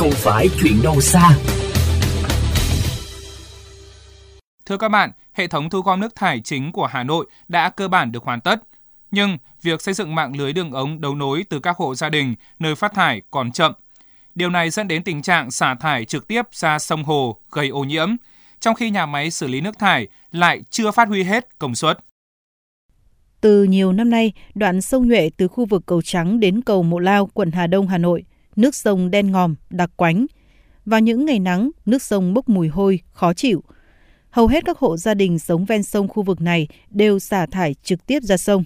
không phải chuyện đâu xa. Thưa các bạn, hệ thống thu gom nước thải chính của Hà Nội đã cơ bản được hoàn tất. Nhưng việc xây dựng mạng lưới đường ống đấu nối từ các hộ gia đình nơi phát thải còn chậm. Điều này dẫn đến tình trạng xả thải trực tiếp ra sông hồ gây ô nhiễm, trong khi nhà máy xử lý nước thải lại chưa phát huy hết công suất. Từ nhiều năm nay, đoạn sông Nhuệ từ khu vực cầu Trắng đến cầu Mộ Lao, quận Hà Đông, Hà Nội, nước sông đen ngòm, đặc quánh. Vào những ngày nắng, nước sông bốc mùi hôi, khó chịu. Hầu hết các hộ gia đình sống ven sông khu vực này đều xả thải trực tiếp ra sông.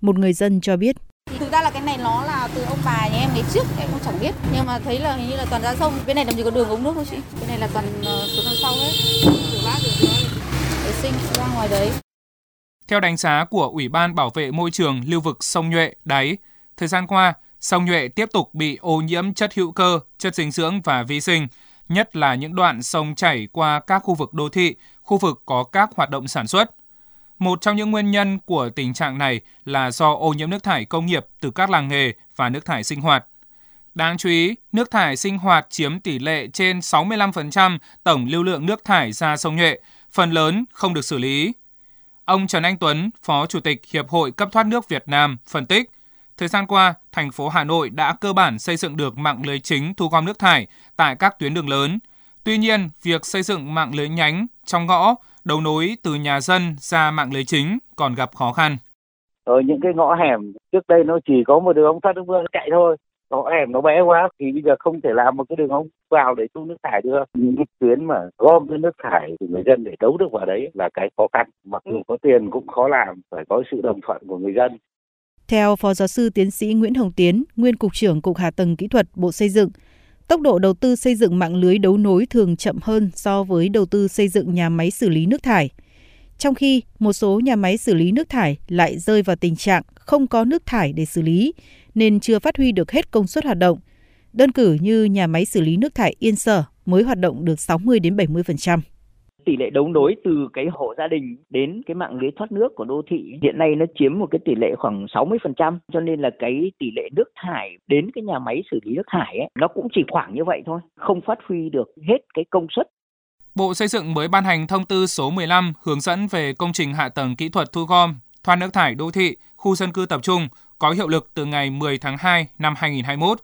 Một người dân cho biết. Thực ra là cái này nó là từ ông bà nhà em ngày trước em cũng chẳng biết nhưng mà thấy là hình như là toàn ra sông bên này làm gì có đường ống nước thôi chị bên này là toàn ờ, xuống đằng sau hết rửa bát rửa vệ sinh ra ngoài đấy theo đánh giá của Ủy ban Bảo vệ Môi trường lưu vực sông Nhuệ, Đáy, thời gian qua, sông Nhuệ tiếp tục bị ô nhiễm chất hữu cơ, chất dinh dưỡng và vi sinh, nhất là những đoạn sông chảy qua các khu vực đô thị, khu vực có các hoạt động sản xuất. Một trong những nguyên nhân của tình trạng này là do ô nhiễm nước thải công nghiệp từ các làng nghề và nước thải sinh hoạt. Đáng chú ý, nước thải sinh hoạt chiếm tỷ lệ trên 65% tổng lưu lượng nước thải ra sông Nhuệ, phần lớn không được xử lý. Ông Trần Anh Tuấn, Phó Chủ tịch Hiệp hội Cấp thoát nước Việt Nam, phân tích, thời gian qua, thành phố Hà Nội đã cơ bản xây dựng được mạng lưới chính thu gom nước thải tại các tuyến đường lớn. Tuy nhiên, việc xây dựng mạng lưới nhánh trong ngõ, đầu nối từ nhà dân ra mạng lưới chính còn gặp khó khăn. Ở những cái ngõ hẻm trước đây nó chỉ có một đường ống thoát nước mưa chạy thôi ngõ hẻm nó bé quá thì bây giờ không thể làm một cái đường ống vào để thu nước thải được những cái tuyến mà gom cái nước thải thì người dân để đấu được vào đấy là cái khó khăn mặc dù có tiền cũng khó làm phải có sự đồng thuận của người dân theo Phó Giáo sư Tiến sĩ Nguyễn Hồng Tiến, nguyên Cục trưởng Cục Hạ tầng Kỹ thuật Bộ Xây dựng, tốc độ đầu tư xây dựng mạng lưới đấu nối thường chậm hơn so với đầu tư xây dựng nhà máy xử lý nước thải. Trong khi một số nhà máy xử lý nước thải lại rơi vào tình trạng không có nước thải để xử lý, nên chưa phát huy được hết công suất hoạt động. Đơn cử như nhà máy xử lý nước thải Yên Sở mới hoạt động được 60 đến 70% tỷ lệ đấu nối từ cái hộ gia đình đến cái mạng lưới thoát nước của đô thị hiện nay nó chiếm một cái tỷ lệ khoảng 60% cho nên là cái tỷ lệ nước thải đến cái nhà máy xử lý nước thải ấy, nó cũng chỉ khoảng như vậy thôi, không phát huy được hết cái công suất. Bộ Xây dựng mới ban hành thông tư số 15 hướng dẫn về công trình hạ tầng kỹ thuật thu gom, thoát nước thải đô thị, khu dân cư tập trung có hiệu lực từ ngày 10 tháng 2 năm 2021.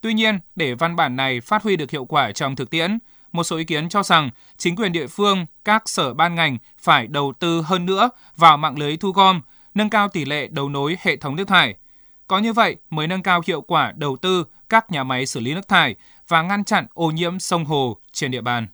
Tuy nhiên, để văn bản này phát huy được hiệu quả trong thực tiễn, một số ý kiến cho rằng chính quyền địa phương, các sở ban ngành phải đầu tư hơn nữa vào mạng lưới thu gom, nâng cao tỷ lệ đầu nối hệ thống nước thải. Có như vậy mới nâng cao hiệu quả đầu tư các nhà máy xử lý nước thải và ngăn chặn ô nhiễm sông hồ trên địa bàn.